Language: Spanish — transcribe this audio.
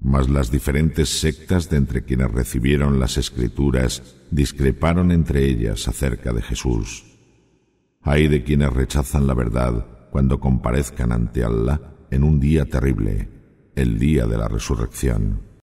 Mas las diferentes sectas de entre quienes recibieron las escrituras discreparon entre ellas acerca de Jesús. Hay de quienes rechazan la verdad cuando comparezcan ante Allah en un día terrible, el día de la resurrección.